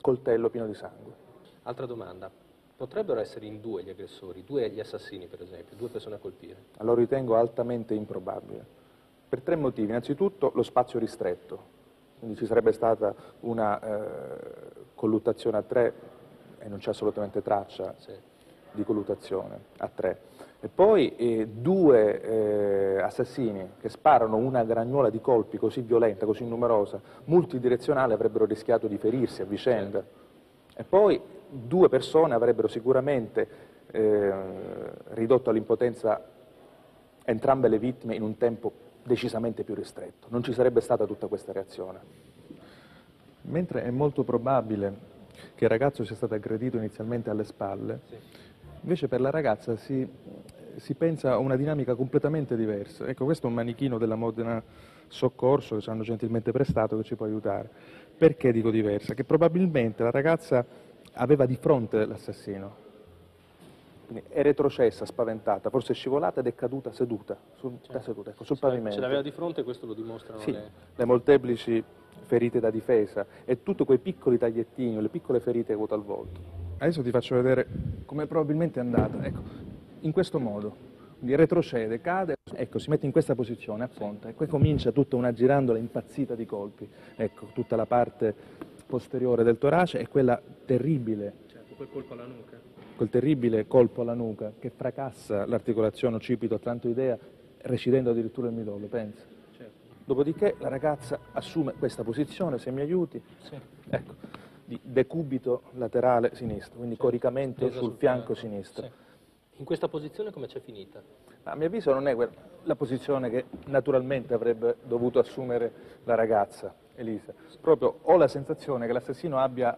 coltello pieno di sangue. Altra domanda. Potrebbero essere in due gli aggressori, due gli assassini per esempio, due persone a colpire? Lo ritengo altamente improbabile. Per tre motivi. Innanzitutto lo spazio ristretto, quindi ci sarebbe stata una eh, colluttazione a tre e non c'è assolutamente traccia Sì. di colluttazione a tre. E poi eh, due eh, assassini che sparano una gragnuola di colpi così violenta, così numerosa, multidirezionale, avrebbero rischiato di ferirsi a vicenda. E poi due persone avrebbero sicuramente eh, ridotto all'impotenza entrambe le vittime in un tempo decisamente più ristretto. Non ci sarebbe stata tutta questa reazione. Mentre è molto probabile che il ragazzo sia stato aggredito inizialmente alle spalle, invece per la ragazza si, si pensa a una dinamica completamente diversa. Ecco, questo è un manichino della Modena Soccorso che ci hanno gentilmente prestato che ci può aiutare. Perché dico diversa? Che probabilmente la ragazza aveva di fronte l'assassino, quindi è retrocessa, spaventata, forse è scivolata ed è caduta seduta, sul, da seduta, ecco, sul pavimento. Ce l'aveva di fronte, questo lo dimostrano Sì, le... le molteplici ferite da difesa e tutti quei piccoli tagliettini, le piccole ferite avute al volto. Adesso ti faccio vedere come probabilmente è andata. Ecco, in questo modo. Quindi retrocede, cade, ecco, si mette in questa posizione, affonda, e poi comincia tutta una girandola impazzita di colpi. Ecco, tutta la parte posteriore del torace e quella terribile Certo, quel colpo alla nuca. quel terribile colpo alla nuca che fracassa l'articolazione occipito-atlantoidea recidendo addirittura il midollo, pensa. Certo. Dopodiché la ragazza assume questa posizione, se mi aiuti, ecco, di decubito laterale sinistro, quindi coricamento Tesa sul fianco sinistro. Sì. In questa posizione come c'è finita? A mio avviso non è la posizione che naturalmente avrebbe dovuto assumere la ragazza, Elisa. Proprio ho la sensazione che l'assassino abbia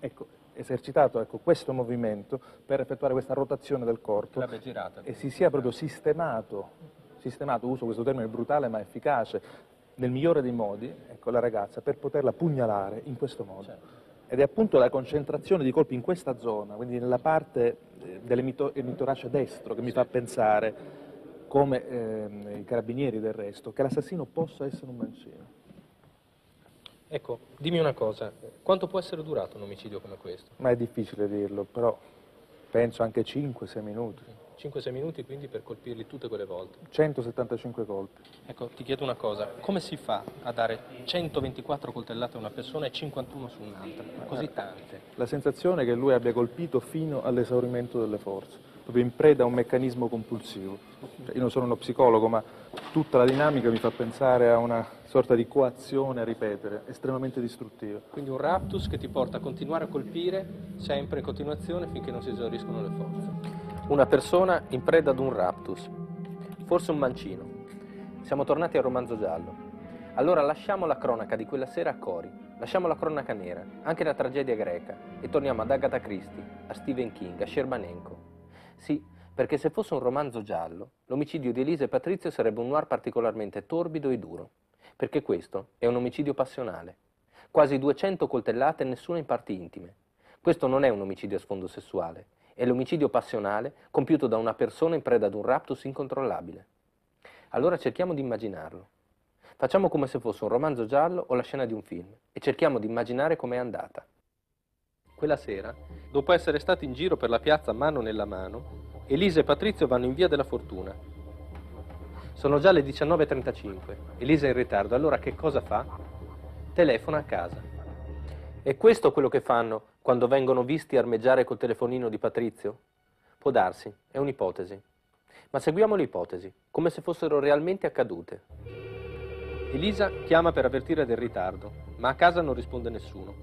ecco, esercitato ecco, questo movimento per effettuare questa rotazione del corpo girata. e si sia proprio sistemato, sistemato, uso questo termine brutale ma efficace, nel migliore dei modi, ecco, la ragazza per poterla pugnalare in questo modo. Ed è appunto la concentrazione di colpi in questa zona, quindi nella parte eh, dell'emitorace destro, che mi fa pensare come eh, i carabinieri del resto, che l'assassino possa essere un mancino. Ecco, dimmi una cosa, quanto può essere durato un omicidio come questo? Ma è difficile dirlo, però penso anche 5-6 minuti. 5-6 minuti quindi per colpirli tutte quelle volte? 175 colpi. Ecco, ti chiedo una cosa, come si fa a dare 124 coltellate a una persona e 51 su un'altra? Così tante? La sensazione è che lui abbia colpito fino all'esaurimento delle forze proprio in preda a un meccanismo compulsivo. Cioè, io non sono uno psicologo, ma tutta la dinamica mi fa pensare a una sorta di coazione a ripetere, estremamente distruttiva. Quindi un raptus che ti porta a continuare a colpire sempre in continuazione finché non si esauriscono le forze. Una persona in preda ad un raptus, forse un mancino. Siamo tornati al romanzo giallo. Allora lasciamo la cronaca di quella sera a Cori, lasciamo la cronaca nera, anche la tragedia greca, e torniamo ad Agatha Christie, a Stephen King, a Scerbanenko. Sì, perché se fosse un romanzo giallo, l'omicidio di Elisa e Patrizio sarebbe un noir particolarmente torbido e duro, perché questo è un omicidio passionale. Quasi 200 coltellate e nessuna in parti intime. Questo non è un omicidio a sfondo sessuale, è l'omicidio passionale compiuto da una persona in preda ad un raptus incontrollabile. Allora cerchiamo di immaginarlo. Facciamo come se fosse un romanzo giallo o la scena di un film e cerchiamo di immaginare com'è andata. Quella sera, dopo essere stati in giro per la piazza mano nella mano, Elisa e Patrizio vanno in via della fortuna. Sono già le 19.35, Elisa è in ritardo, allora che cosa fa? Telefona a casa. È questo quello che fanno quando vengono visti armeggiare col telefonino di Patrizio? Può darsi, è un'ipotesi. Ma seguiamo le ipotesi, come se fossero realmente accadute. Elisa chiama per avvertire del ritardo, ma a casa non risponde nessuno.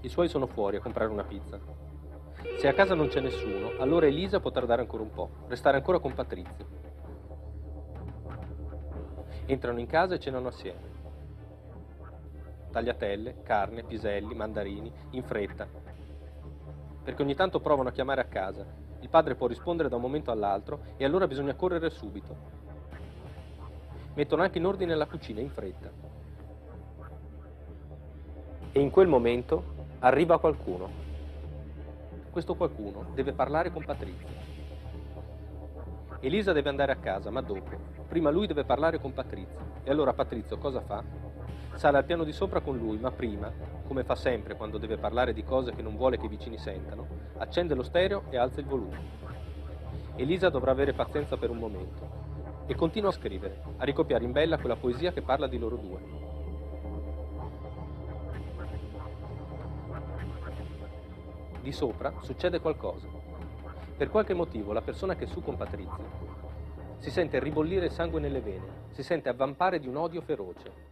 I suoi sono fuori a comprare una pizza. Se a casa non c'è nessuno, allora Elisa può tardare ancora un po', restare ancora con Patrizio. Entrano in casa e cenano assieme. Tagliatelle, carne, piselli, mandarini, in fretta. Perché ogni tanto provano a chiamare a casa. Il padre può rispondere da un momento all'altro e allora bisogna correre subito. Mettono anche in ordine la cucina in fretta. E in quel momento Arriva qualcuno. Questo qualcuno deve parlare con Patrizio. Elisa deve andare a casa, ma dopo. Prima lui deve parlare con Patrizio. E allora Patrizio cosa fa? Sale al piano di sopra con lui, ma prima, come fa sempre quando deve parlare di cose che non vuole che i vicini sentano, accende lo stereo e alza il volume. Elisa dovrà avere pazienza per un momento e continua a scrivere, a ricopiare in bella quella poesia che parla di loro due. Di sopra succede qualcosa. Per qualche motivo la persona che su con Patrizio si sente ribollire il sangue nelle vene, si sente avvampare di un odio feroce.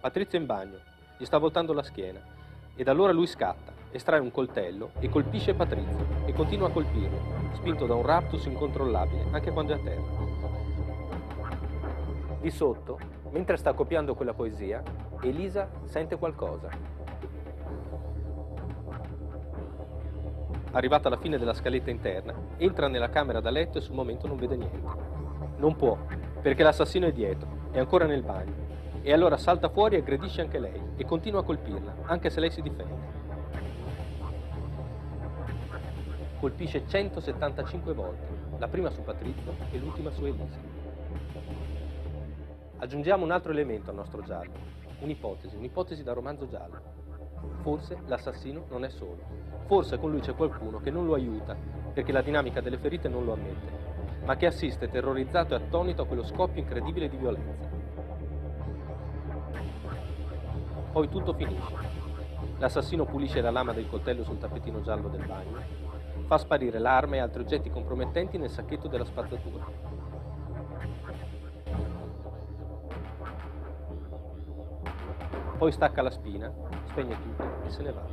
Patrizio è in bagno, gli sta voltando la schiena ed allora lui scatta, estrae un coltello e colpisce Patrizio e continua a colpirlo, spinto da un raptus incontrollabile anche quando è a terra. Di sotto, mentre sta copiando quella poesia, Elisa sente qualcosa. Arrivata alla fine della scaletta interna, entra nella camera da letto e sul momento non vede niente. Non può, perché l'assassino è dietro, è ancora nel bagno. E allora salta fuori e aggredisce anche lei e continua a colpirla, anche se lei si difende. Colpisce 175 volte, la prima su Patrizio e l'ultima su Elisa. Aggiungiamo un altro elemento al nostro giallo, un'ipotesi, un'ipotesi da romanzo giallo. Forse l'assassino non è solo. Forse con lui c'è qualcuno che non lo aiuta, perché la dinamica delle ferite non lo ammette, ma che assiste terrorizzato e attonito a quello scoppio incredibile di violenza. Poi tutto finisce. L'assassino pulisce la lama del coltello sul tappetino giallo del bagno, fa sparire l'arma e altri oggetti compromettenti nel sacchetto della spazzatura. Poi stacca la spina, spegne tutto e se ne va.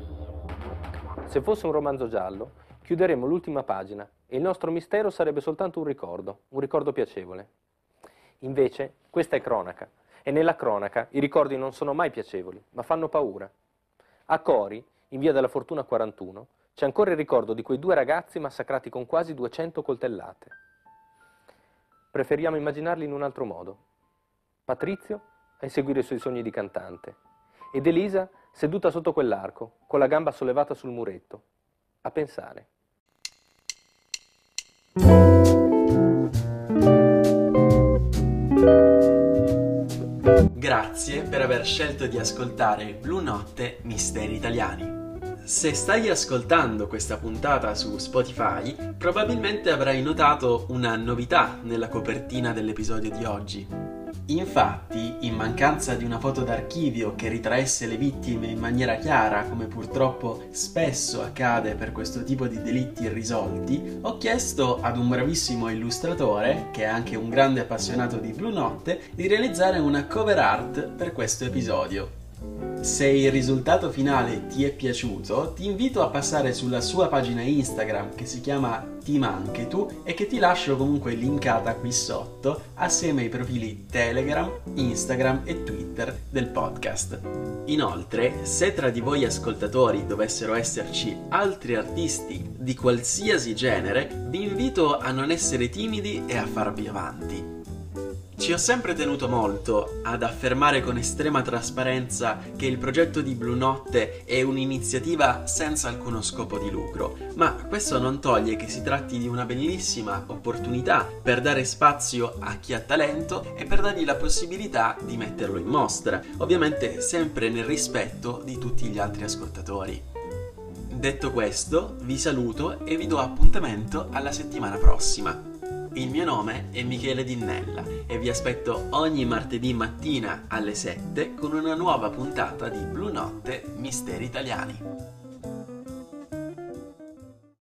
Se fosse un romanzo giallo, chiuderemmo l'ultima pagina e il nostro mistero sarebbe soltanto un ricordo, un ricordo piacevole. Invece, questa è cronaca, e nella cronaca i ricordi non sono mai piacevoli, ma fanno paura. A Cori, in via della Fortuna 41, c'è ancora il ricordo di quei due ragazzi massacrati con quasi 200 coltellate. Preferiamo immaginarli in un altro modo. Patrizio a inseguire i suoi sogni di cantante ed Elisa seduta sotto quell'arco, con la gamba sollevata sul muretto, a pensare. Grazie per aver scelto di ascoltare Blu Notte Misteri Italiani. Se stai ascoltando questa puntata su Spotify, probabilmente avrai notato una novità nella copertina dell'episodio di oggi. Infatti, in mancanza di una foto d'archivio che ritraesse le vittime in maniera chiara, come purtroppo spesso accade per questo tipo di delitti irrisolti, ho chiesto ad un bravissimo illustratore, che è anche un grande appassionato di Blue Notte, di realizzare una cover art per questo episodio. Se il risultato finale ti è piaciuto, ti invito a passare sulla sua pagina Instagram che si chiama Team Anche Tu e che ti lascio comunque linkata qui sotto assieme ai profili Telegram, Instagram e Twitter del podcast. Inoltre, se tra di voi ascoltatori dovessero esserci altri artisti di qualsiasi genere, vi invito a non essere timidi e a farvi avanti. Ci ho sempre tenuto molto ad affermare con estrema trasparenza che il progetto di Blue Notte è un'iniziativa senza alcuno scopo di lucro, ma questo non toglie che si tratti di una bellissima opportunità per dare spazio a chi ha talento e per dargli la possibilità di metterlo in mostra, ovviamente sempre nel rispetto di tutti gli altri ascoltatori. Detto questo, vi saluto e vi do appuntamento alla settimana prossima. Il mio nome è Michele Dinnella e vi aspetto ogni martedì mattina alle 7 con una nuova puntata di Blu Notte Misteri Italiani.